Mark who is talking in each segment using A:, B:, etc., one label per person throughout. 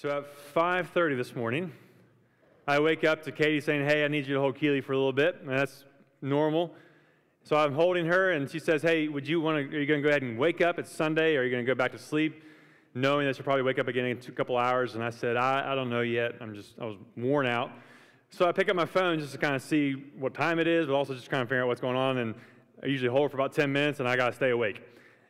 A: So at 5:30 this morning, I wake up to Katie saying, "Hey, I need you to hold Keely for a little bit." And that's normal. So I'm holding her, and she says, "Hey, would you want to? Are you going to go ahead and wake up? It's Sunday. Or are you going to go back to sleep?" Knowing that she'll probably wake up again in a couple hours. And I said, I, I don't know yet. I'm just, I was worn out. So I pick up my phone just to kind of see what time it is, but also just kind of figure out what's going on. And I usually hold for about 10 minutes, and I got to stay awake.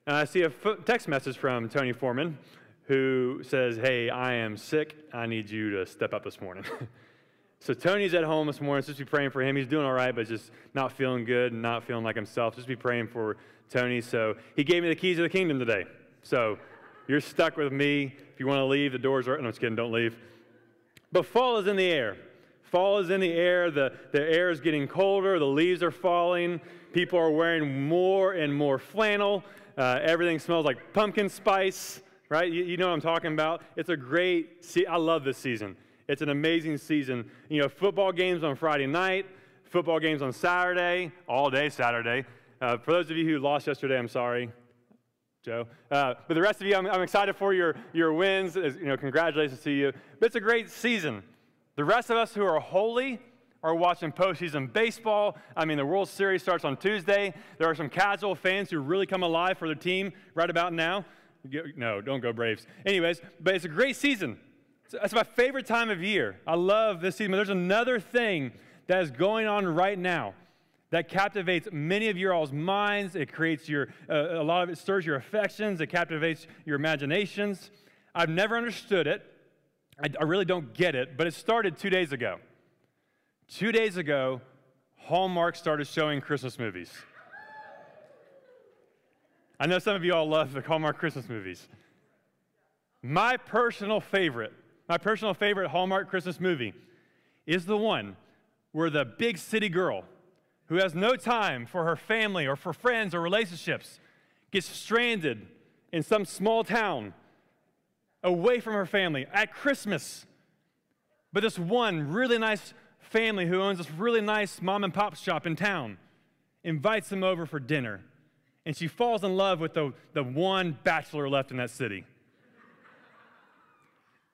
A: And I see a text message from Tony Foreman who says, Hey, I am sick. I need you to step up this morning. so Tony's at home this morning. So just be praying for him. He's doing all right, but just not feeling good and not feeling like himself. Just be praying for Tony. So he gave me the keys of the kingdom today. So you're stuck with me. If you want to leave, the doors are. No, I'm just kidding. Don't leave. But fall is in the air. Fall is in the air. The, the air is getting colder. The leaves are falling. People are wearing more and more flannel. Uh, everything smells like pumpkin spice, right? You, you know what I'm talking about. It's a great, I love this season. It's an amazing season. You know, football games on Friday night, football games on Saturday, all day Saturday. Uh, for those of you who lost yesterday, I'm sorry. Joe. Uh, but the rest of you, I'm, I'm, excited for your, your wins. You know, congratulations to you. But it's a great season. The rest of us who are holy are watching postseason baseball. I mean, the World Series starts on Tuesday. There are some casual fans who really come alive for their team right about now. No, don't go Braves. Anyways, but it's a great season. That's my favorite time of year. I love this season. But there's another thing that is going on right now that captivates many of your all's minds. It creates your, uh, a lot of it stirs your affections. It captivates your imaginations. I've never understood it. I, I really don't get it, but it started two days ago. Two days ago, Hallmark started showing Christmas movies. I know some of you all love the Hallmark Christmas movies. My personal favorite, my personal favorite Hallmark Christmas movie is the one where the big city girl who has no time for her family or for friends or relationships gets stranded in some small town away from her family at Christmas. But this one really nice family who owns this really nice mom and pop shop in town invites them over for dinner. And she falls in love with the, the one bachelor left in that city.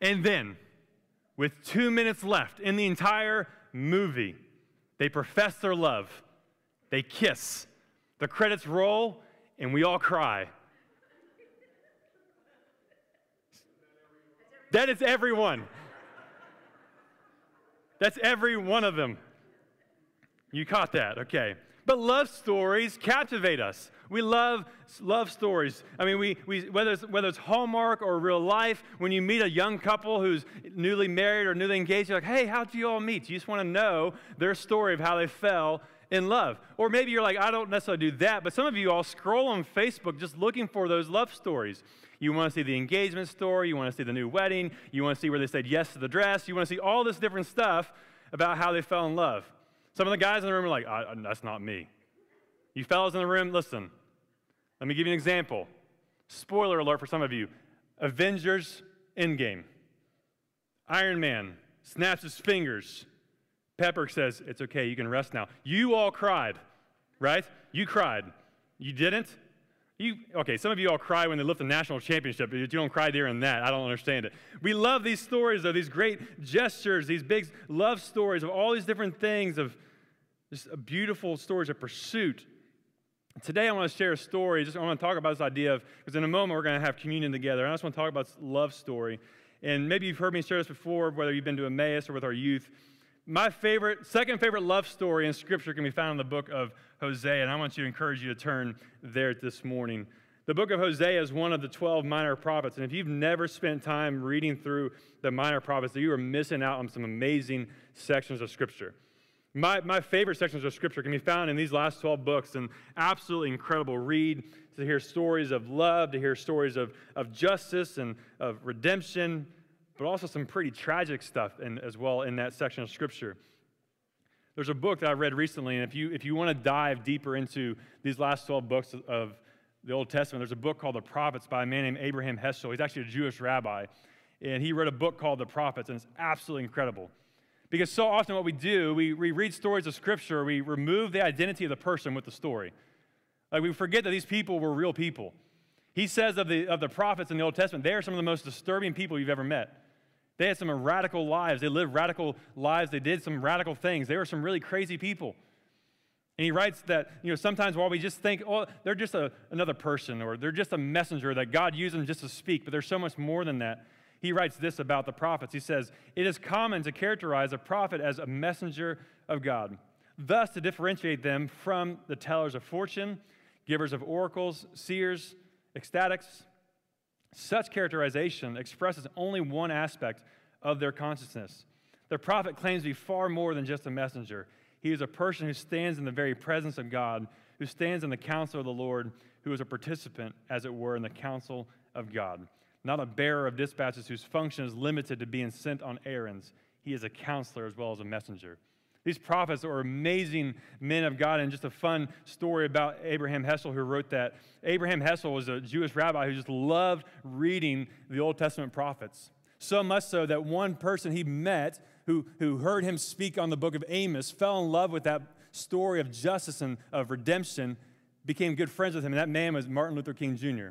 A: And then, with two minutes left in the entire movie, they profess their love they kiss. The credits roll, and we all cry. That is everyone. That's every one of them. You caught that, okay. But love stories captivate us. We love love stories. I mean, we, we, whether, it's, whether it's Hallmark or real life, when you meet a young couple who's newly married or newly engaged, you're like, hey, how'd you all meet? You just want to know their story of how they fell in love. Or maybe you're like, I don't necessarily do that, but some of you all scroll on Facebook just looking for those love stories. You want to see the engagement story, you want to see the new wedding, you want to see where they said yes to the dress, you want to see all this different stuff about how they fell in love. Some of the guys in the room are like, that's not me. You fellas in the room, listen, let me give you an example. Spoiler alert for some of you Avengers Endgame. Iron Man snaps his fingers Pepper says, It's okay, you can rest now. You all cried, right? You cried. You didn't? You, okay, some of you all cry when they lift the national championship, but you don't cry during that. I don't understand it. We love these stories, though, these great gestures, these big love stories of all these different things, of just beautiful stories of pursuit. Today, I want to share a story. Just I want to talk about this idea of, because in a moment we're going to have communion together. I just want to talk about love story. And maybe you've heard me share this before, whether you've been to Emmaus or with our youth. My favorite, second favorite love story in Scripture can be found in the book of Hosea, and I want you to encourage you to turn there this morning. The book of Hosea is one of the 12 minor prophets, and if you've never spent time reading through the minor prophets, you are missing out on some amazing sections of Scripture. My, my favorite sections of Scripture can be found in these last 12 books, and absolutely incredible read to hear stories of love, to hear stories of, of justice and of redemption, but also some pretty tragic stuff in, as well in that section of Scripture. There's a book that I read recently, and if you, if you want to dive deeper into these last 12 books of the Old Testament, there's a book called The Prophets by a man named Abraham Heschel. He's actually a Jewish rabbi, and he wrote a book called The Prophets, and it's absolutely incredible. Because so often what we do, we, we read stories of Scripture, we remove the identity of the person with the story. Like we forget that these people were real people. He says of the, of the prophets in the Old Testament, they are some of the most disturbing people you've ever met. They had some radical lives. They lived radical lives. They did some radical things. They were some really crazy people. And he writes that, you know, sometimes while we just think, oh, they're just a, another person or they're just a messenger that God used them just to speak, but there's so much more than that. He writes this about the prophets. He says, It is common to characterize a prophet as a messenger of God, thus to differentiate them from the tellers of fortune, givers of oracles, seers, ecstatics. Such characterization expresses only one aspect of their consciousness. The prophet claims to be far more than just a messenger. He is a person who stands in the very presence of God, who stands in the counsel of the Lord, who is a participant, as it were, in the counsel of God. Not a bearer of dispatches whose function is limited to being sent on errands. He is a counselor as well as a messenger. These prophets are amazing men of God, and just a fun story about Abraham Heschel, who wrote that. Abraham Heschel was a Jewish rabbi who just loved reading the Old Testament prophets. So much so that one person he met who, who heard him speak on the book of Amos fell in love with that story of justice and of redemption, became good friends with him, and that man was Martin Luther King Jr.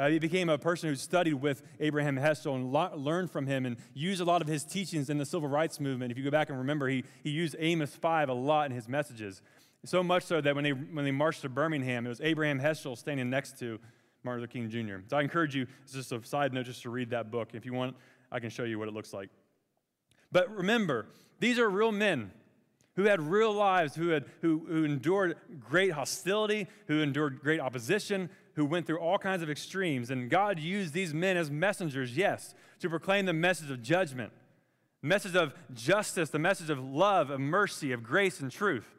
A: Uh, he became a person who studied with Abraham Heschel and lo- learned from him and used a lot of his teachings in the civil rights movement. If you go back and remember, he, he used Amos 5 a lot in his messages. So much so that when they, when they marched to Birmingham, it was Abraham Heschel standing next to Martin Luther King Jr. So I encourage you, it's just a side note, just to read that book. If you want, I can show you what it looks like. But remember, these are real men who had real lives, who, had, who, who endured great hostility, who endured great opposition, who went through all kinds of extremes. And God used these men as messengers, yes, to proclaim the message of judgment, message of justice, the message of love, of mercy, of grace and truth.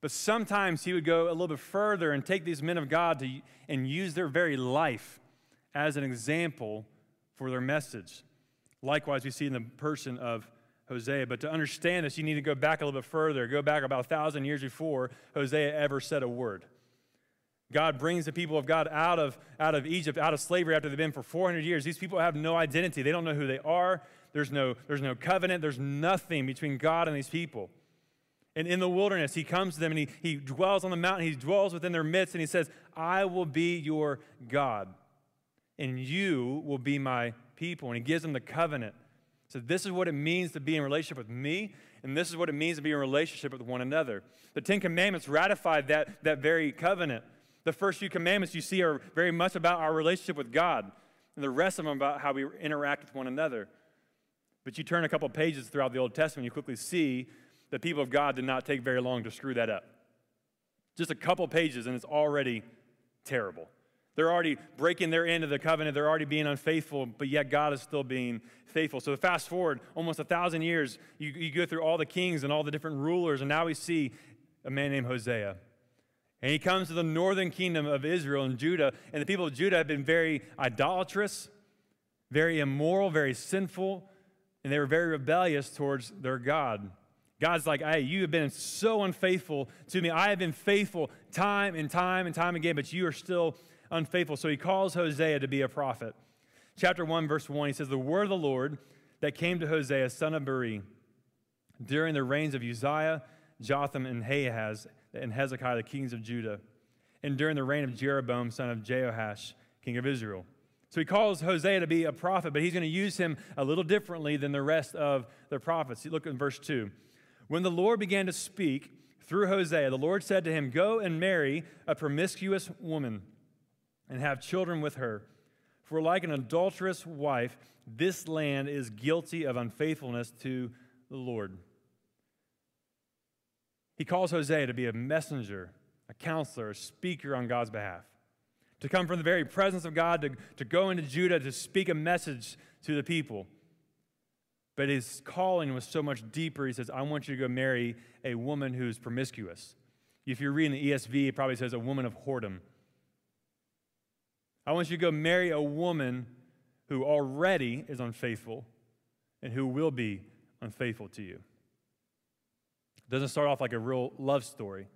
A: But sometimes he would go a little bit further and take these men of God to, and use their very life as an example for their message. Likewise, we see in the person of Hosea. But to understand this, you need to go back a little bit further. Go back about a thousand years before Hosea ever said a word. God brings the people of God out of, out of Egypt, out of slavery after they've been for 400 years. These people have no identity. They don't know who they are. There's no, there's no covenant. There's nothing between God and these people. And in the wilderness, he comes to them and he, he dwells on the mountain. He dwells within their midst and he says, I will be your God, and you will be my people. And he gives them the covenant. So, this is what it means to be in relationship with me, and this is what it means to be in relationship with one another. The Ten Commandments ratified that, that very covenant. The first few commandments you see are very much about our relationship with God, and the rest of them about how we interact with one another. But you turn a couple pages throughout the Old Testament, you quickly see the people of God did not take very long to screw that up. Just a couple pages, and it's already terrible. They're already breaking their end of the covenant. They're already being unfaithful, but yet God is still being faithful. So fast forward almost a thousand years, you, you go through all the kings and all the different rulers, and now we see a man named Hosea. And he comes to the northern kingdom of Israel and Judah, and the people of Judah have been very idolatrous, very immoral, very sinful, and they were very rebellious towards their God. God's like, hey, you have been so unfaithful to me. I have been faithful time and time and time again, but you are still unfaithful. So he calls Hosea to be a prophet. Chapter 1, verse 1, he says, The word of the Lord that came to Hosea, son of Beeri, during the reigns of Uzziah, Jotham, and Ahaz, and Hezekiah, the kings of Judah, and during the reign of Jeroboam, son of Jehoash, king of Israel. So he calls Hosea to be a prophet, but he's going to use him a little differently than the rest of the prophets. Look at verse 2. When the Lord began to speak through Hosea, the Lord said to him, Go and marry a promiscuous woman and have children with her. For like an adulterous wife, this land is guilty of unfaithfulness to the Lord. He calls Hosea to be a messenger, a counselor, a speaker on God's behalf, to come from the very presence of God, to, to go into Judah to speak a message to the people. But his calling was so much deeper. He says, I want you to go marry a woman who's promiscuous. If you're reading the ESV, it probably says a woman of whoredom. I want you to go marry a woman who already is unfaithful and who will be unfaithful to you. It doesn't start off like a real love story.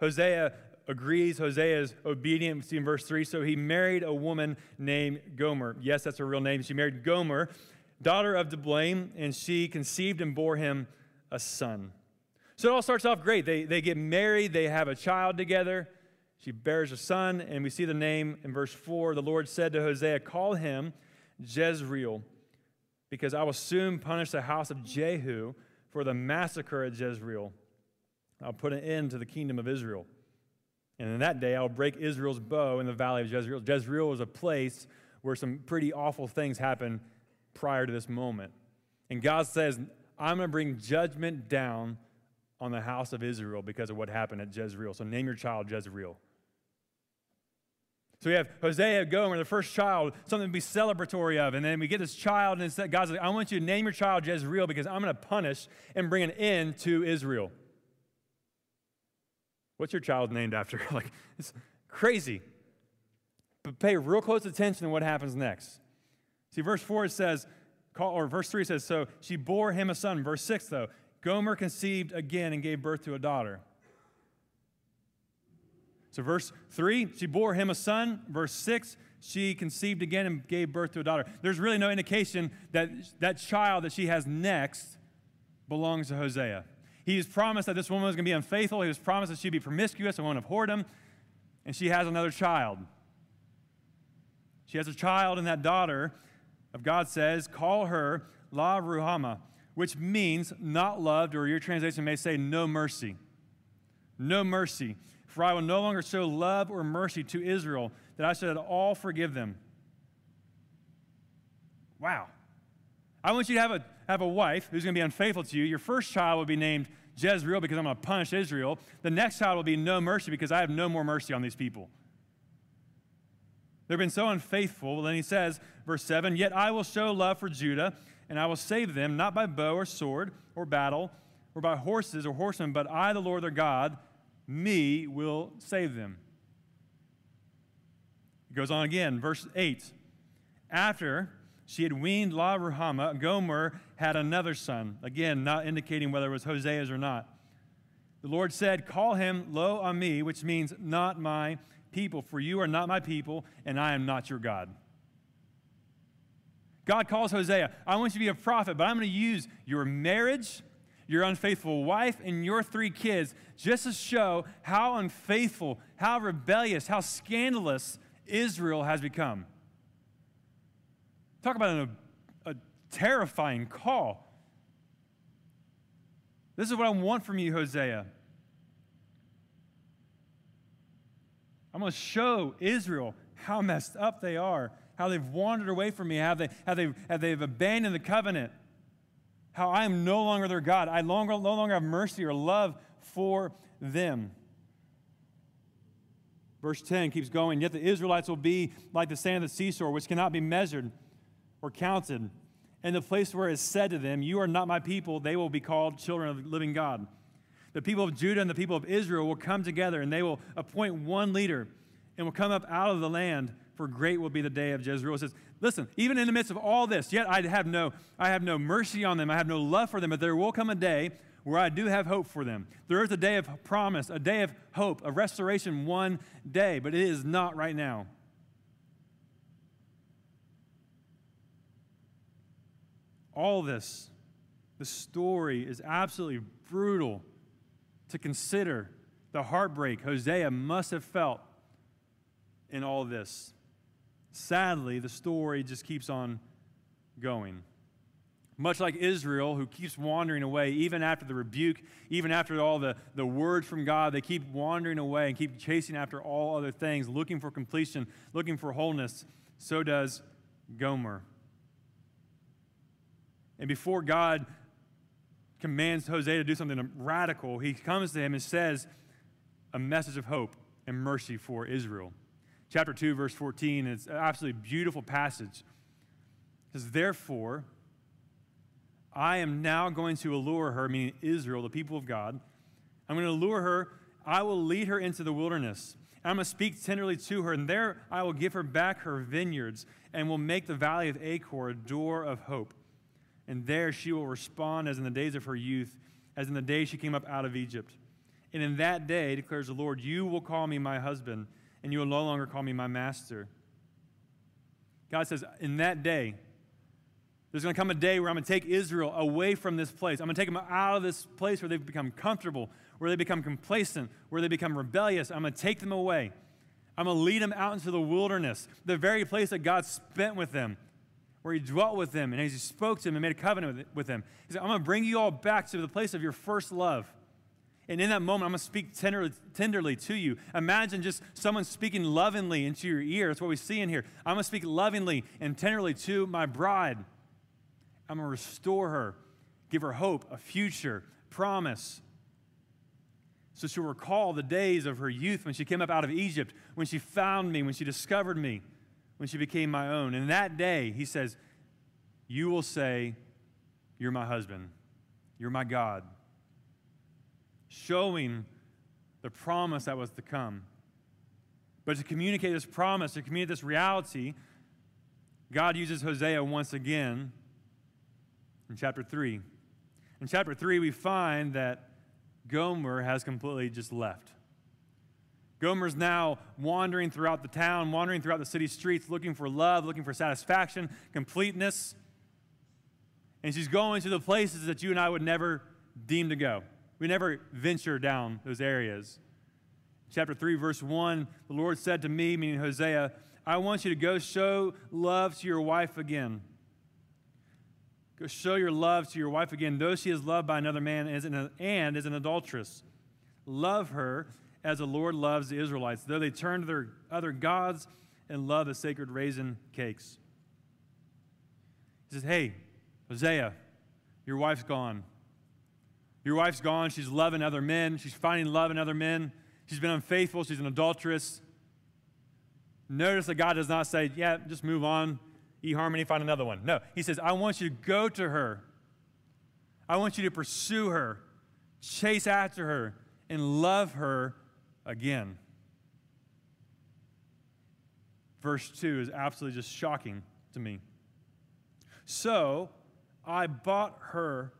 A: Hosea agrees. Hosea is obedient. We see in verse 3. So he married a woman named Gomer. Yes, that's her real name. She married Gomer, daughter of Diblaim, and she conceived and bore him a son. So it all starts off great. They, they get married, they have a child together. She bears a son, and we see the name in verse 4. The Lord said to Hosea, Call him Jezreel, because I will soon punish the house of Jehu for the massacre at Jezreel. I'll put an end to the kingdom of Israel. And in that day, I'll break Israel's bow in the valley of Jezreel. Jezreel was a place where some pretty awful things happened prior to this moment. And God says, I'm going to bring judgment down on the house of Israel because of what happened at Jezreel. So name your child Jezreel. So we have Hosea going, the first child, something to be celebratory of. And then we get this child, and God's like, I want you to name your child Jezreel because I'm going to punish and bring an end to Israel. What's your child named after? like, it's crazy. But pay real close attention to what happens next. See, verse 4 it says, or verse 3 says, So she bore him a son. Verse 6, though, Gomer conceived again and gave birth to a daughter. So, verse 3, she bore him a son. Verse 6, she conceived again and gave birth to a daughter. There's really no indication that that child that she has next belongs to Hosea. He was promised that this woman was going to be unfaithful. He was promised that she'd be promiscuous, a woman of whoredom, and she has another child. She has a child, and that daughter of God says, Call her La Ruhama, which means not loved, or your translation may say no mercy. No mercy. For I will no longer show love or mercy to Israel, that I should at all forgive them. Wow. I want you to have a, have a wife who's going to be unfaithful to you. Your first child will be named Jezreel because I'm going to punish Israel. The next child will be no mercy because I have no more mercy on these people. They've been so unfaithful. Well, Then he says, verse 7 Yet I will show love for Judah, and I will save them, not by bow or sword or battle, or by horses or horsemen, but I, the Lord their God, me will save them. It goes on again, verse 8. After she had weaned La Ruhama, Gomer had another son. Again, not indicating whether it was Hosea's or not. The Lord said, Call him Lo Ami, which means not my people, for you are not my people, and I am not your God. God calls Hosea, I want you to be a prophet, but I'm going to use your marriage your unfaithful wife, and your three kids just to show how unfaithful, how rebellious, how scandalous Israel has become. Talk about a, a terrifying call. This is what I want from you, Hosea. I'm going to show Israel how messed up they are, how they've wandered away from me, how, they, how, they've, how they've abandoned the covenant how I am no longer their God. I longer, no longer have mercy or love for them. Verse 10 keeps going, Yet the Israelites will be like the sand of the seashore, which cannot be measured or counted. And the place where it is said to them, You are not my people, they will be called children of the living God. The people of Judah and the people of Israel will come together, and they will appoint one leader and will come up out of the land, for great will be the day of Jezreel. It says, Listen, even in the midst of all this, yet I have no, I have no mercy on them. I have no love for them, but there will come a day where I do have hope for them. There is a day of promise, a day of hope, a restoration one day, but it is not right now. All this, the story is absolutely brutal to consider the heartbreak Hosea must have felt in all this sadly, the story just keeps on going. Much like Israel, who keeps wandering away, even after the rebuke, even after all the, the words from God, they keep wandering away and keep chasing after all other things, looking for completion, looking for wholeness. So does Gomer. And before God commands Hosea to do something radical, he comes to him and says a message of hope and mercy for Israel chapter 2, verse 14. It's an absolutely beautiful passage. It says, Therefore, I am now going to allure her, meaning Israel, the people of God. I'm going to allure her. I will lead her into the wilderness. I'm going to speak tenderly to her, and there I will give her back her vineyards and will make the valley of Achor a door of hope. And there she will respond as in the days of her youth, as in the day she came up out of Egypt. And in that day, declares the Lord, you will call me my husband and you will no longer call me my master. God says, in that day, there's going to come a day where I'm going to take Israel away from this place. I'm going to take them out of this place where they've become comfortable, where they become complacent, where they become rebellious. I'm going to take them away. I'm going to lead them out into the wilderness, the very place that God spent with them, where he dwelt with them and as he spoke to them and made a covenant with them. He said, I'm going to bring you all back to the place of your first love. And in that moment, I'm going to speak tenderly, tenderly to you. Imagine just someone speaking lovingly into your ear. That's what we see in here. I'm going to speak lovingly and tenderly to my bride. I'm going to restore her, give her hope, a future, promise. So she'll recall the days of her youth when she came up out of Egypt, when she found me, when she discovered me, when she became my own. And that day, he says, You will say, You're my husband, you're my God showing the promise that was to come. But to communicate this promise, to communicate this reality, God uses Hosea once again in chapter 3. In chapter 3, we find that Gomer has completely just left. Gomer's now wandering throughout the town, wandering throughout the city streets, looking for love, looking for satisfaction, completeness. And she's going to the places that you and I would never deem to go. We never venture down those areas. Chapter 3, verse 1 the Lord said to me, meaning Hosea, I want you to go show love to your wife again. Go show your love to your wife again, though she is loved by another man and is an, adulteress. Love her as the Lord loves the Israelites, though they turn to their other gods and love the sacred raisin cakes. He says, Hey, Hosea, your wife's gone. Your wife's gone. She's loving other men. She's finding love in other men. She's been unfaithful. She's an adulteress. Notice that God does not say, yeah, just move on, eHarmony, find another one. No, He says, I want you to go to her. I want you to pursue her, chase after her, and love her again. Verse 2 is absolutely just shocking to me. So I bought her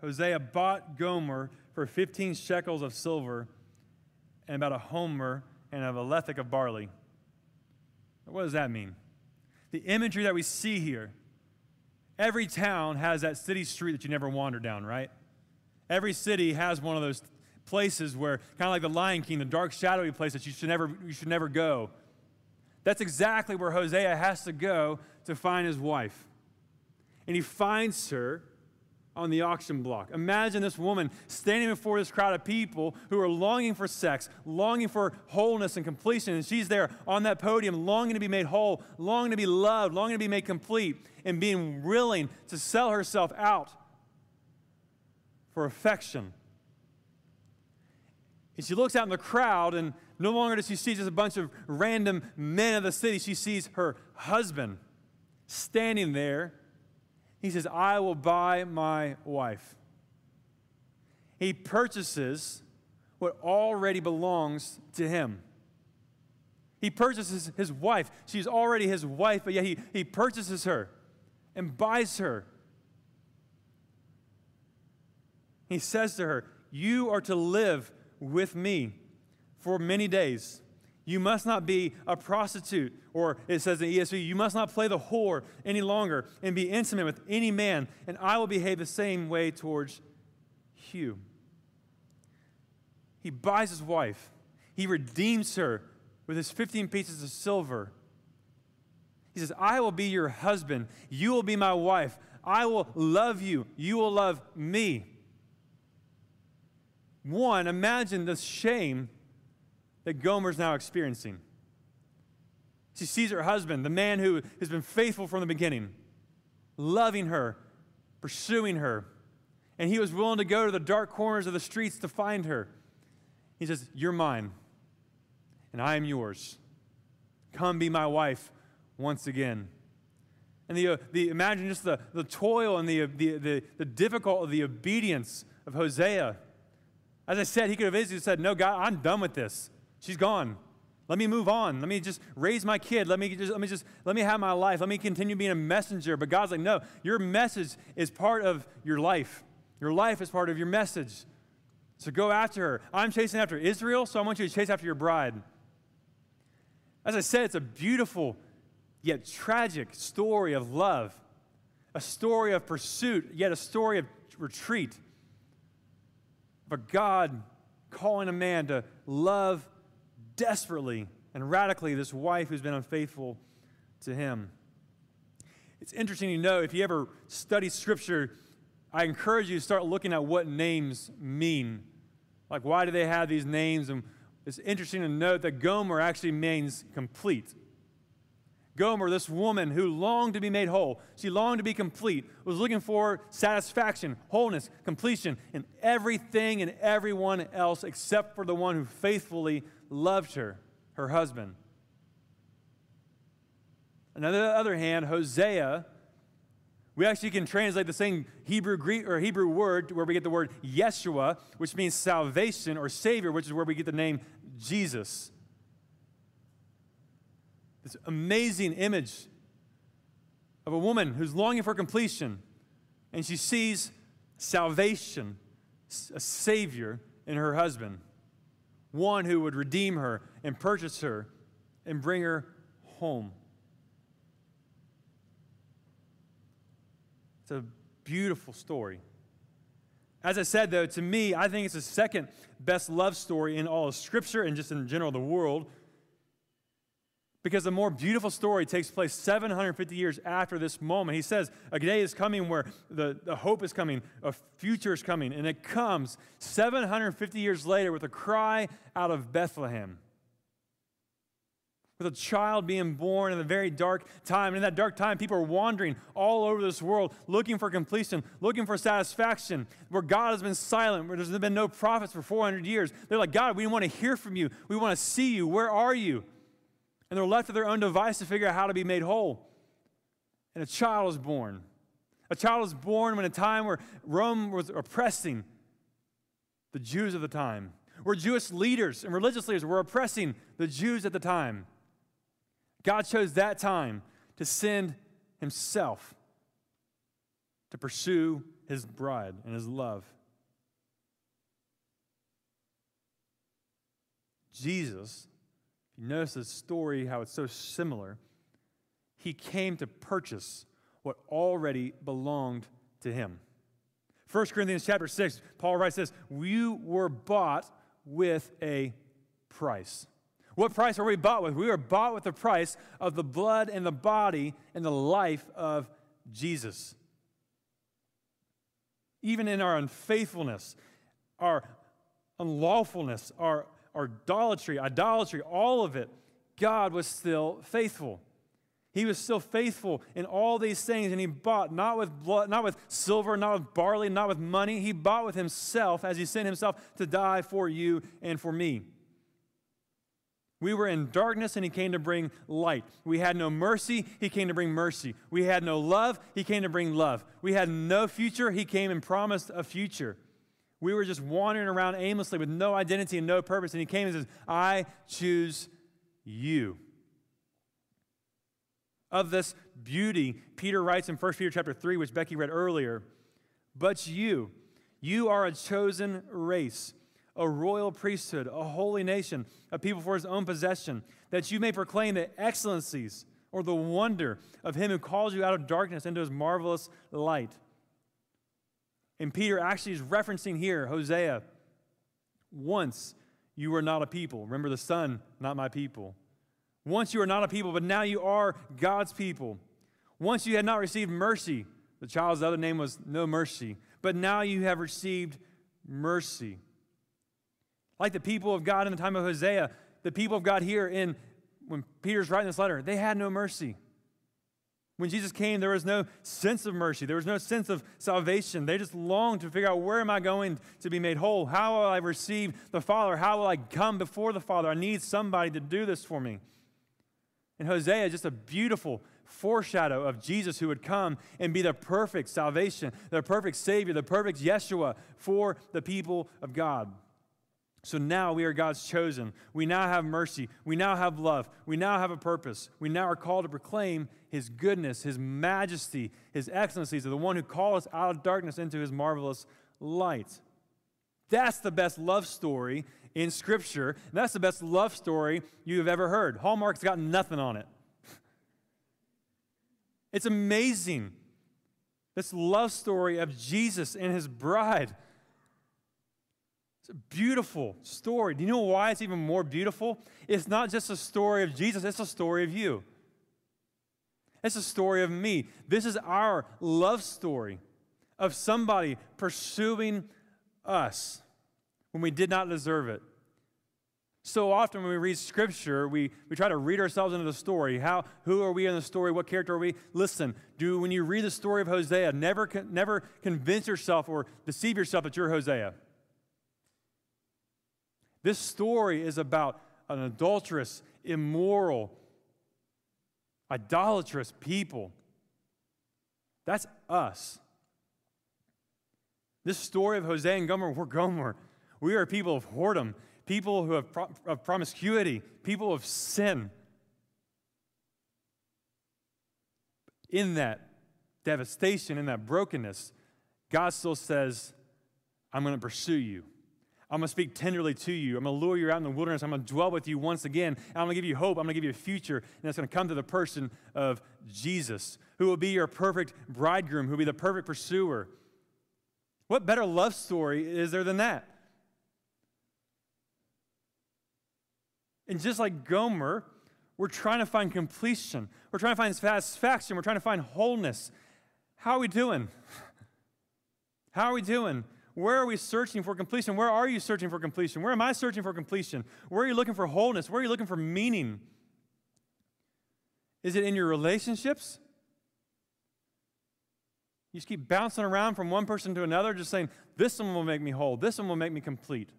A: Hosea bought Gomer for 15 shekels of silver and about a homer and of a lethek of barley. What does that mean? The imagery that we see here every town has that city street that you never wander down, right? Every city has one of those places where, kind of like the Lion King, the dark, shadowy place that you should never, you should never go. That's exactly where Hosea has to go to find his wife. And he finds her on the auction block. Imagine this woman standing before this crowd of people who are longing for sex, longing for wholeness and completion. And she's there on that podium, longing to be made whole, longing to be loved, longing to be made complete, and being willing to sell herself out for affection. And she looks out in the crowd, and no longer does she see just a bunch of random men of the city. She sees her husband standing there he says, I will buy my wife. He purchases what already belongs to him. He purchases his wife. She's already his wife, but yet he, he purchases her and buys her. He says to her, You are to live with me for many days. You must not be a prostitute, or it says in ESV, you must not play the whore any longer and be intimate with any man, and I will behave the same way towards you. He buys his wife, he redeems her with his 15 pieces of silver. He says, I will be your husband, you will be my wife, I will love you, you will love me. One, imagine the shame that Gomer's now experiencing. She sees her husband, the man who has been faithful from the beginning, loving her, pursuing her, and he was willing to go to the dark corners of the streets to find her. He says, You're mine, and I am yours. Come be my wife once again. And the, uh, the, imagine just the, the toil and the, the, the, the difficult, the obedience of Hosea. As I said, he could have easily said, No, God, I'm done with this. She's gone. Let me move on. Let me just raise my kid. Let me just let me just let me have my life. Let me continue being a messenger. But God's like, no, your message is part of your life. Your life is part of your message. So go after her. I'm chasing after Israel, so I want you to chase after your bride. As I said, it's a beautiful yet tragic story of love, a story of pursuit, yet a story of retreat. A God calling a man to love desperately and radically this wife who's been unfaithful to him. It's interesting to know if you ever study Scripture, I encourage you to start looking at what names mean. Like, why do they have these names? And it's interesting to note that Gomer actually means complete. Gomer, this woman who longed to be made whole, she longed to be complete, was looking for satisfaction, wholeness, completion in everything and everyone else except for the one who faithfully loved her, her husband. On the other hand, Hosea, we actually can translate the same Hebrew Greek or Hebrew word where we get the word Yeshua, which means salvation or savior, which is where we get the name Jesus this amazing image of a woman who's longing for completion, and she sees salvation, a Savior in her husband, one who would redeem her and purchase her and bring her home. It's a beautiful story. As I said, though, to me, I think it's the second best love story in all of Scripture and just in general the world because the more beautiful story takes place 750 years after this moment. He says, A day is coming where the, the hope is coming, a future is coming, and it comes 750 years later with a cry out of Bethlehem. With a child being born in a very dark time. And in that dark time, people are wandering all over this world looking for completion, looking for satisfaction, where God has been silent, where there's been no prophets for 400 years. They're like, God, we want to hear from you. We want to see you. Where are you? And they're left to their own device to figure out how to be made whole. And a child is born. A child is born when a time where Rome was oppressing the Jews of the time, where Jewish leaders and religious leaders were oppressing the Jews at the time. God chose that time to send Himself to pursue His bride and His love. Jesus you notice the story, how it's so similar. He came to purchase what already belonged to him. 1 Corinthians chapter 6, Paul writes this You were bought with a price. What price are we bought with? We were bought with the price of the blood and the body and the life of Jesus. Even in our unfaithfulness, our unlawfulness, our idolatry, idolatry, all of it, God was still faithful. He was still faithful in all these things, and he bought not with blood, not with silver, not with barley, not with money. He bought with himself as he sent himself to die for you and for me. We were in darkness and he came to bring light. We had no mercy, he came to bring mercy. We had no love, he came to bring love. We had no future, he came and promised a future. We were just wandering around aimlessly with no identity and no purpose. And he came and says, I choose you. Of this beauty, Peter writes in 1 Peter chapter 3, which Becky read earlier, but you, you are a chosen race, a royal priesthood, a holy nation, a people for his own possession, that you may proclaim the excellencies or the wonder of him who calls you out of darkness into his marvelous light. And Peter actually is referencing here Hosea. Once you were not a people. Remember the son, not my people. Once you were not a people, but now you are God's people. Once you had not received mercy. The child's other name was no mercy. But now you have received mercy. Like the people of God in the time of Hosea, the people of God here in when Peter's writing this letter, they had no mercy. When Jesus came, there was no sense of mercy. There was no sense of salvation. They just longed to figure out where am I going to be made whole? How will I receive the Father? How will I come before the Father? I need somebody to do this for me. And Hosea is just a beautiful foreshadow of Jesus who would come and be the perfect salvation, the perfect Savior, the perfect Yeshua for the people of God. So now we are God's chosen. We now have mercy. We now have love. We now have a purpose. We now are called to proclaim His goodness, His majesty, His excellencies of the one who called us out of darkness into His marvelous light. That's the best love story in Scripture. That's the best love story you have ever heard. Hallmark's got nothing on it. It's amazing. This love story of Jesus and His bride. It's a beautiful story. Do you know why it's even more beautiful? It's not just a story of Jesus, it's a story of you. It's a story of me. This is our love story of somebody pursuing us when we did not deserve it. So often when we read scripture, we, we try to read ourselves into the story. How, who are we in the story? What character are we? Listen, do when you read the story of Hosea, never, never convince yourself or deceive yourself that you're Hosea. This story is about an adulterous, immoral, idolatrous people. That's us. This story of Hosea and Gomer, we're Gomer. We are people of whoredom, people who have pro- of promiscuity, people of sin. In that devastation, in that brokenness, God still says, I'm going to pursue you. I'm going to speak tenderly to you. I'm going to lure you out in the wilderness. I'm going to dwell with you once again. I'm going to give you hope. I'm going to give you a future. And that's going to come to the person of Jesus, who will be your perfect bridegroom, who will be the perfect pursuer. What better love story is there than that? And just like Gomer, we're trying to find completion. We're trying to find satisfaction. We're trying to find wholeness. How are we doing? How are we doing? Where are we searching for completion? Where are you searching for completion? Where am I searching for completion? Where are you looking for wholeness? Where are you looking for meaning? Is it in your relationships? You just keep bouncing around from one person to another, just saying, This one will make me whole. This one will make me complete.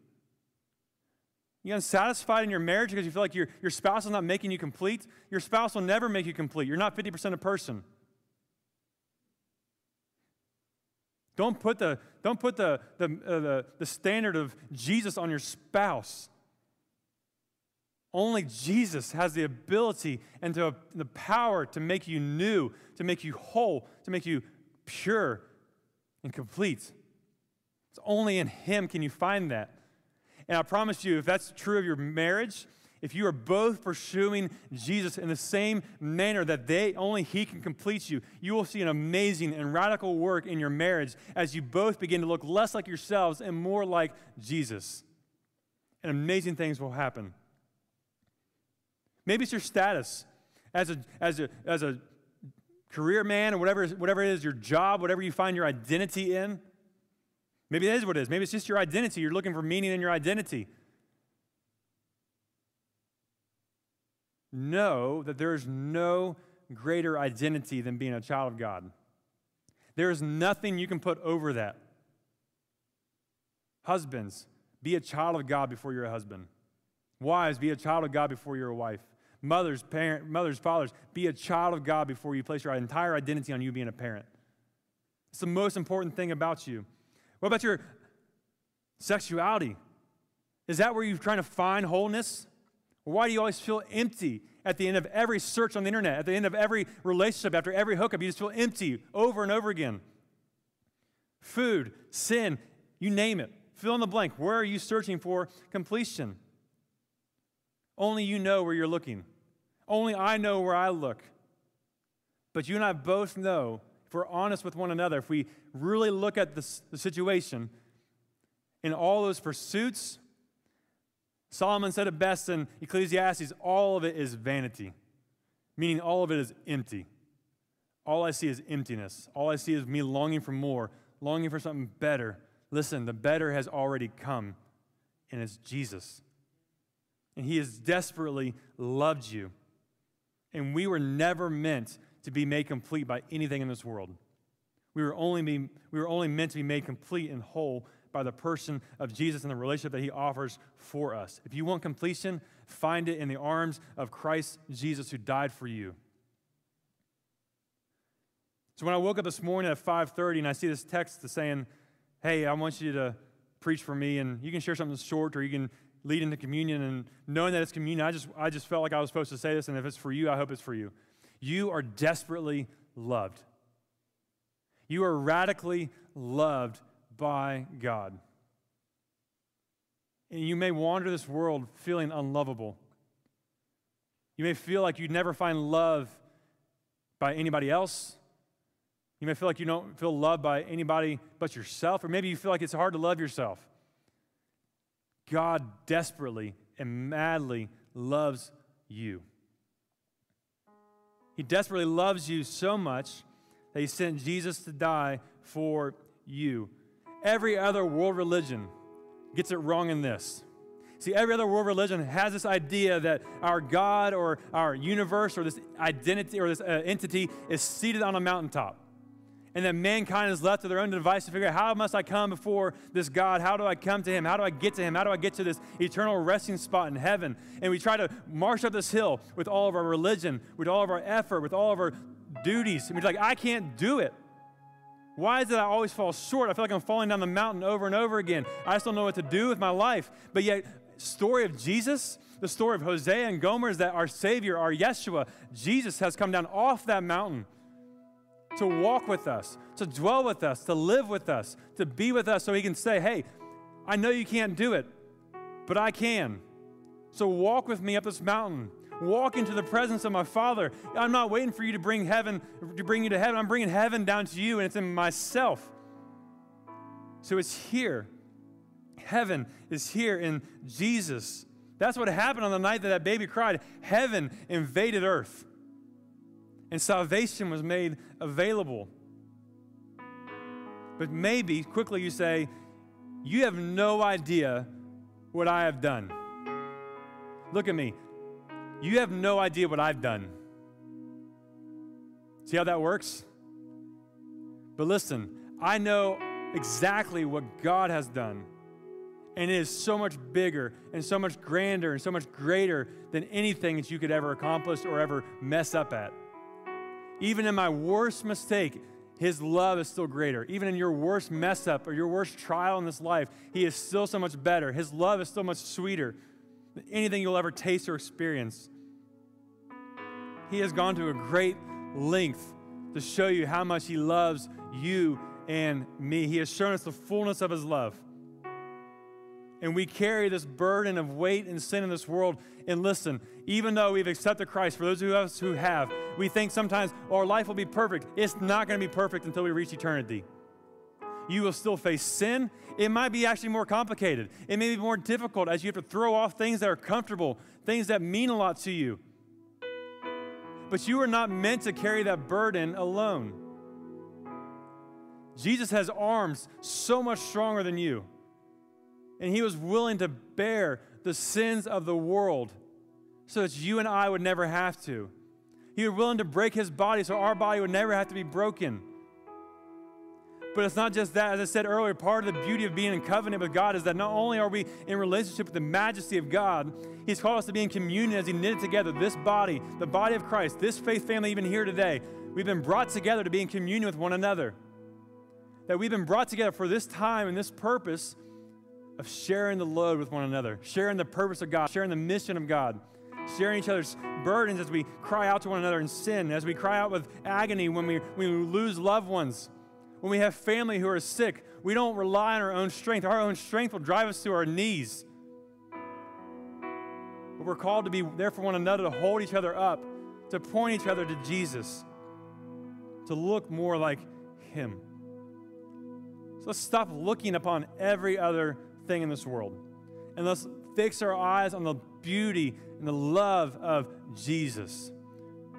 A: You're unsatisfied in your marriage because you feel like your, your spouse is not making you complete? Your spouse will never make you complete. You're not 50% a person. Don't put the, don't put the, the, uh, the, the standard of Jesus on your spouse. Only Jesus has the ability and to, the power to make you new, to make you whole, to make you pure and complete. It's only in Him can you find that. And I promise you, if that's true of your marriage, if you are both pursuing Jesus in the same manner that they only he can complete you, you will see an amazing and radical work in your marriage as you both begin to look less like yourselves and more like Jesus. And amazing things will happen. Maybe it's your status as a, as a, as a career man or whatever, whatever it is, your job, whatever you find your identity in. Maybe that is what it is. Maybe it's just your identity. You're looking for meaning in your identity. Know that there is no greater identity than being a child of God. There is nothing you can put over that. Husbands, be a child of God before you're a husband. Wives, be a child of God before you're a wife. Mothers, parent, mothers, fathers, be a child of God before you place your entire identity on you being a parent. It's the most important thing about you. What about your sexuality? Is that where you're trying to find wholeness? Why do you always feel empty at the end of every search on the internet, at the end of every relationship, after every hookup? You just feel empty over and over again. Food, sin, you name it. Fill in the blank. Where are you searching for completion? Only you know where you're looking. Only I know where I look. But you and I both know, if we're honest with one another, if we really look at the situation, in all those pursuits, Solomon said it best in Ecclesiastes all of it is vanity, meaning all of it is empty. All I see is emptiness. All I see is me longing for more, longing for something better. Listen, the better has already come, and it's Jesus. And He has desperately loved you. And we were never meant to be made complete by anything in this world. We were only, be, we were only meant to be made complete and whole by the person of Jesus and the relationship that he offers for us. If you want completion, find it in the arms of Christ Jesus who died for you. So when I woke up this morning at 5:30 and I see this text saying, "Hey, I want you to preach for me and you can share something short or you can lead into communion and knowing that it's communion, I just I just felt like I was supposed to say this and if it's for you, I hope it's for you. You are desperately loved. You are radically loved by God. And you may wander this world feeling unlovable. You may feel like you'd never find love by anybody else. You may feel like you don't feel loved by anybody but yourself, or maybe you feel like it's hard to love yourself. God desperately and madly loves you. He desperately loves you so much that he sent Jesus to die for you. Every other world religion gets it wrong in this. See, every other world religion has this idea that our God or our universe or this identity or this uh, entity is seated on a mountaintop. And that mankind is left to their own device to figure out how must I come before this God? How do I come to Him? How do I get to Him? How do I get to this eternal resting spot in heaven? And we try to march up this hill with all of our religion, with all of our effort, with all of our duties. And we're like, I can't do it. Why is it I always fall short? I feel like I'm falling down the mountain over and over again. I just don't know what to do with my life. But yet, story of Jesus, the story of Hosea and Gomer is that our Savior, our Yeshua, Jesus has come down off that mountain to walk with us, to dwell with us, to live with us, to be with us so he can say, Hey, I know you can't do it, but I can. So walk with me up this mountain. Walk into the presence of my Father. I'm not waiting for you to bring heaven, to bring you to heaven. I'm bringing heaven down to you, and it's in myself. So it's here. Heaven is here in Jesus. That's what happened on the night that that baby cried. Heaven invaded earth, and salvation was made available. But maybe, quickly, you say, You have no idea what I have done. Look at me. You have no idea what I've done. See how that works? But listen, I know exactly what God has done. And it is so much bigger and so much grander and so much greater than anything that you could ever accomplish or ever mess up at. Even in my worst mistake, his love is still greater. Even in your worst mess up or your worst trial in this life, He is still so much better. His love is so much sweeter than anything you'll ever taste or experience. He has gone to a great length to show you how much He loves you and me. He has shown us the fullness of His love. And we carry this burden of weight and sin in this world. And listen, even though we've accepted Christ, for those of us who have, we think sometimes our life will be perfect. It's not going to be perfect until we reach eternity. You will still face sin. It might be actually more complicated. It may be more difficult as you have to throw off things that are comfortable, things that mean a lot to you. But you are not meant to carry that burden alone. Jesus has arms so much stronger than you and he was willing to bear the sins of the world so that you and I would never have to. He was willing to break his body so our body would never have to be broken. But it's not just that. As I said earlier, part of the beauty of being in covenant with God is that not only are we in relationship with the majesty of God, He's called us to be in communion as He knitted together this body, the body of Christ, this faith family, even here today. We've been brought together to be in communion with one another. That we've been brought together for this time and this purpose of sharing the load with one another, sharing the purpose of God, sharing the mission of God, sharing each other's burdens as we cry out to one another in sin, as we cry out with agony when we, when we lose loved ones, when we have family who are sick. We don't rely on our own strength. Our own strength will drive us to our knees. But we're called to be there for one another, to hold each other up, to point each other to Jesus, to look more like Him. So let's stop looking upon every other thing in this world. And let's fix our eyes on the beauty and the love of Jesus,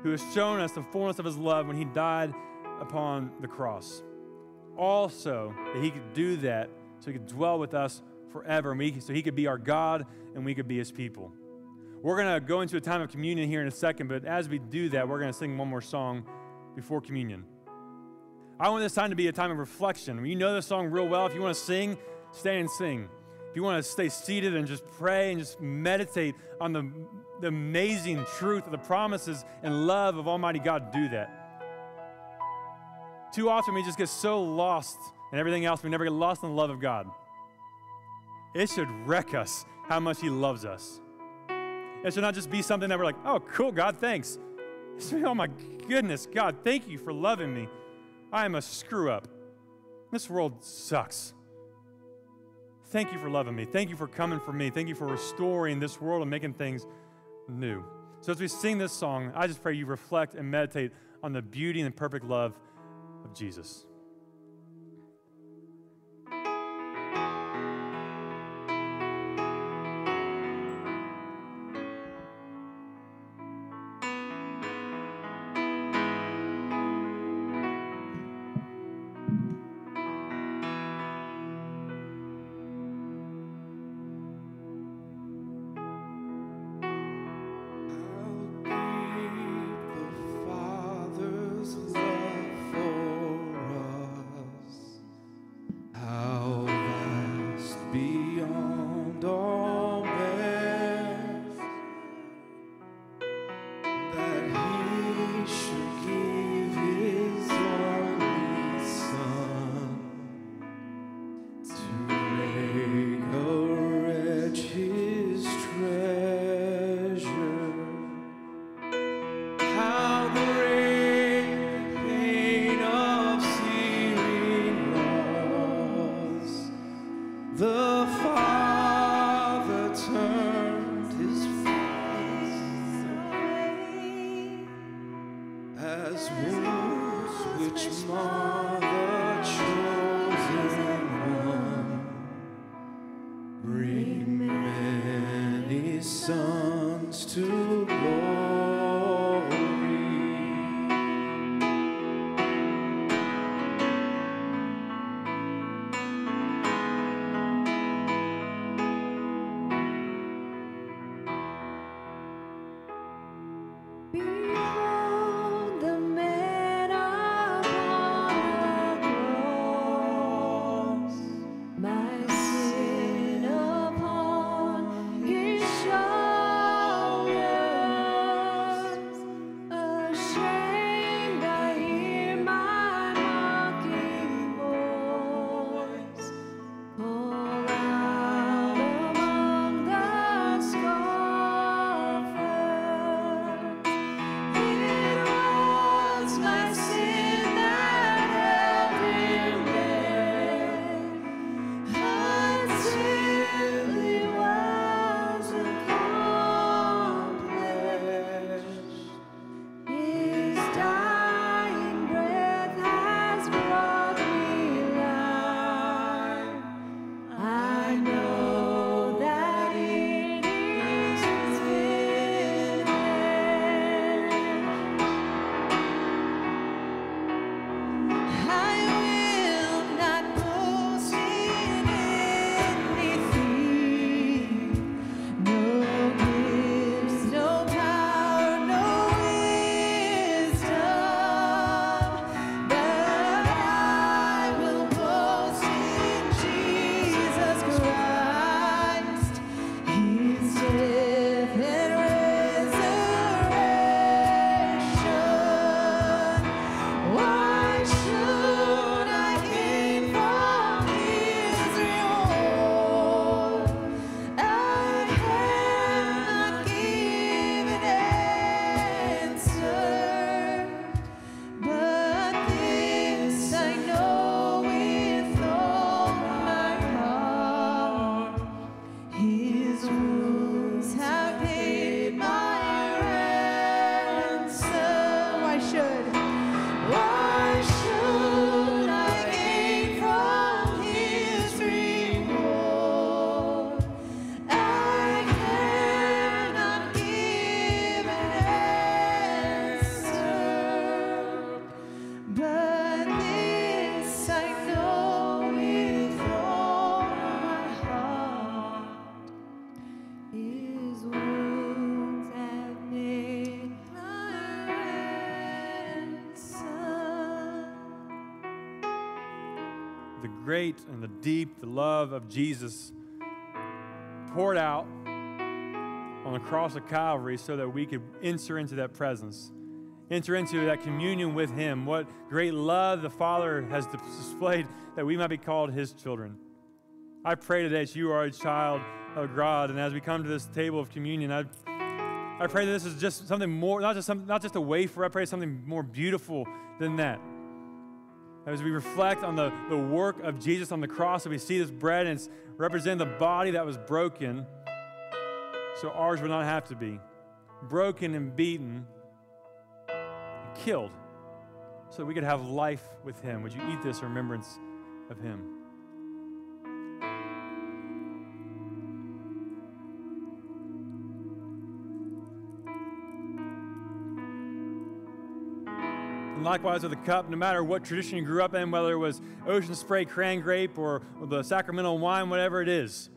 A: who has shown us the fullness of his love when he died upon the cross. Also, that he could do that so he could dwell with us forever, and we, so he could be our God and we could be his people. We're going to go into a time of communion here in a second, but as we do that, we're going to sing one more song before communion. I want this time to be a time of reflection. You know this song real well. If you want to sing, stay and sing. If you want to stay seated and just pray and just meditate on the, the amazing truth of the promises and love of Almighty God, do that. Too often we just get so lost in everything else, we never get lost in the love of God. It should wreck us how much He loves us. It should not just be something that we're like, oh, cool, God, thanks. oh my goodness, God, thank you for loving me. I am a screw up. This world sucks. Thank you for loving me. Thank you for coming for me. Thank you for restoring this world and making things new. So, as we sing this song, I just pray you reflect and meditate on the beauty and the perfect love of Jesus. as wounds which mar the chosen one bring many sons. Great and the deep, the love of Jesus poured out on the cross of Calvary so that we could enter into that presence, enter into that communion with Him. What great love the Father has displayed that we might be called His children. I pray today that you are a child of God, and as we come to this table of communion, I, I pray that this is just something more, not just, some, not just a wafer, I pray something more beautiful than that. As we reflect on the, the work of Jesus on the cross, and we see this bread and it's representing the body that was broken, so ours would not have to be broken and beaten and killed, so that we could have life with Him. Would you eat this remembrance of Him? Likewise with the cup, no matter what tradition you grew up in, whether it was ocean spray cran grape or, the sacramental wine, whatever it is,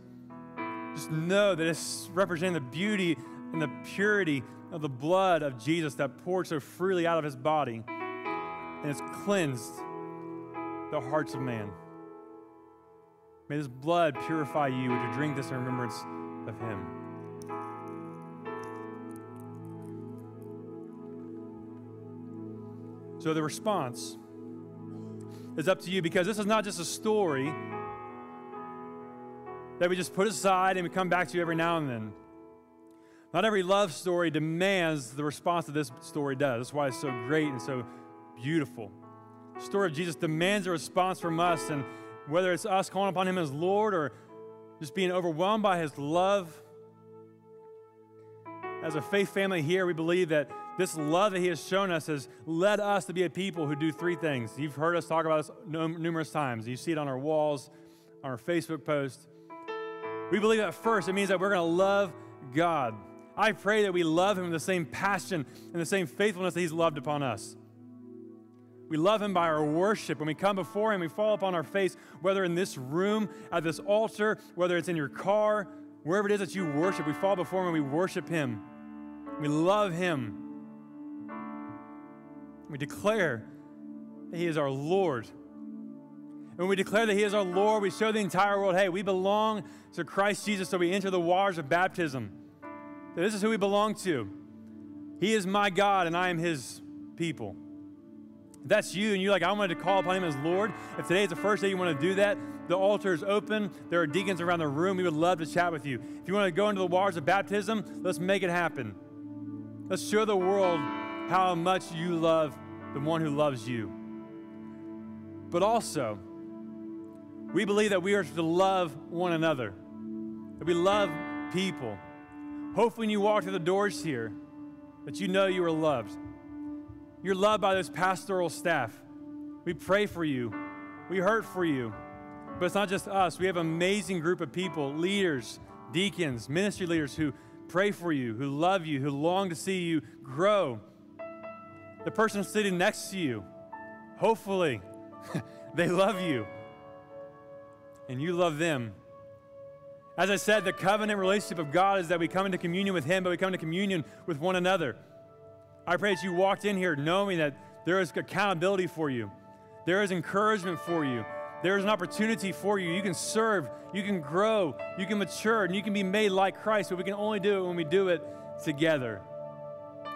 A: just know that it's representing the beauty and the purity of the blood of Jesus that poured so freely out of his body. And it's cleansed the hearts of man. May this blood purify you. Would you drink this in remembrance of him? So the response is up to you because this is not just a story that we just put aside and we come back to every now and then. Not every love story demands the response that this story does. That's why it's so great and so beautiful. The story of Jesus demands a response from us, and whether it's us calling upon Him as Lord or just being overwhelmed by His love. As a faith family here, we believe that this love that He has shown us has led us to be a people who do three things. You've heard us talk about this numerous times. You see it on our walls, on our Facebook posts. We believe that first, it means that we're going to love God. I pray that we love Him with the same passion and the same faithfulness that He's loved upon us. We love Him by our worship. When we come before Him, we fall upon our face, whether in this room, at this altar, whether it's in your car, wherever it is that you worship, we fall before Him and we worship Him. We love Him. We declare that He is our Lord. And when we declare that He is our Lord, we show the entire world hey, we belong to Christ Jesus, so we enter the waters of baptism. That this is who we belong to. He is my God, and I am His people. If that's you, and you're like, I wanted to call upon Him as Lord, if today is the first day you want to do that, the altar is open. There are deacons around the room. We would love to chat with you. If you want to go into the waters of baptism, let's make it happen. Let's show the world how much you love the one who loves you. But also, we believe that we are to love one another, that we love people. Hopefully, when you walk through the doors here, that you know you are loved. You're loved by this pastoral staff. We pray for you, we hurt for you. But it's not just us. We have an amazing group of people, leaders, deacons, ministry leaders who pray for you, who love you, who long to see you grow the person sitting next to you, hopefully, they love you and you love them. As I said, the covenant relationship of God is that we come into communion with Him, but we come into communion with one another. I pray that you walked in here knowing that there is accountability for you, there is encouragement for you, there is an opportunity for you. You can serve, you can grow, you can mature, and you can be made like Christ, but we can only do it when we do it together.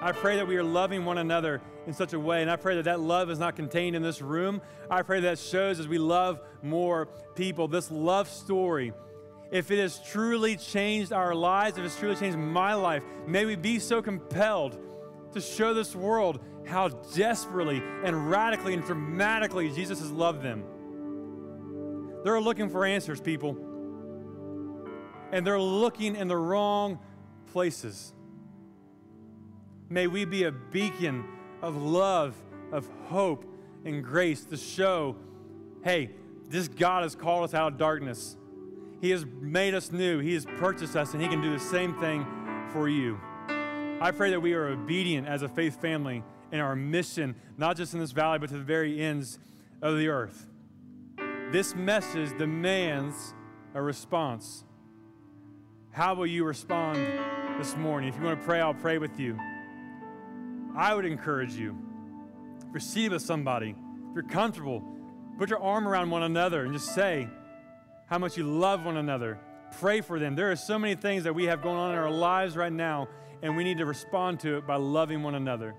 A: I pray that we are loving one another in such a way, and I pray that that love is not contained in this room. I pray that shows as we love more people. This love story, if it has truly changed our lives, if it's truly changed my life, may we be so compelled to show this world how desperately and radically and dramatically Jesus has loved them. They're looking for answers, people, and they're looking in the wrong places. May we be a beacon of love, of hope, and grace to show hey, this God has called us out of darkness. He has made us new, He has purchased us, and He can do the same thing for you. I pray that we are obedient as a faith family in our mission, not just in this valley, but to the very ends of the earth. This message demands a response. How will you respond this morning? If you want to pray, I'll pray with you. I would encourage you, receive with somebody. If you're comfortable, Put your arm around one another and just say how much you love one another. Pray for them. There are so many things that we have going on in our lives right now, and we need to respond to it by loving one another.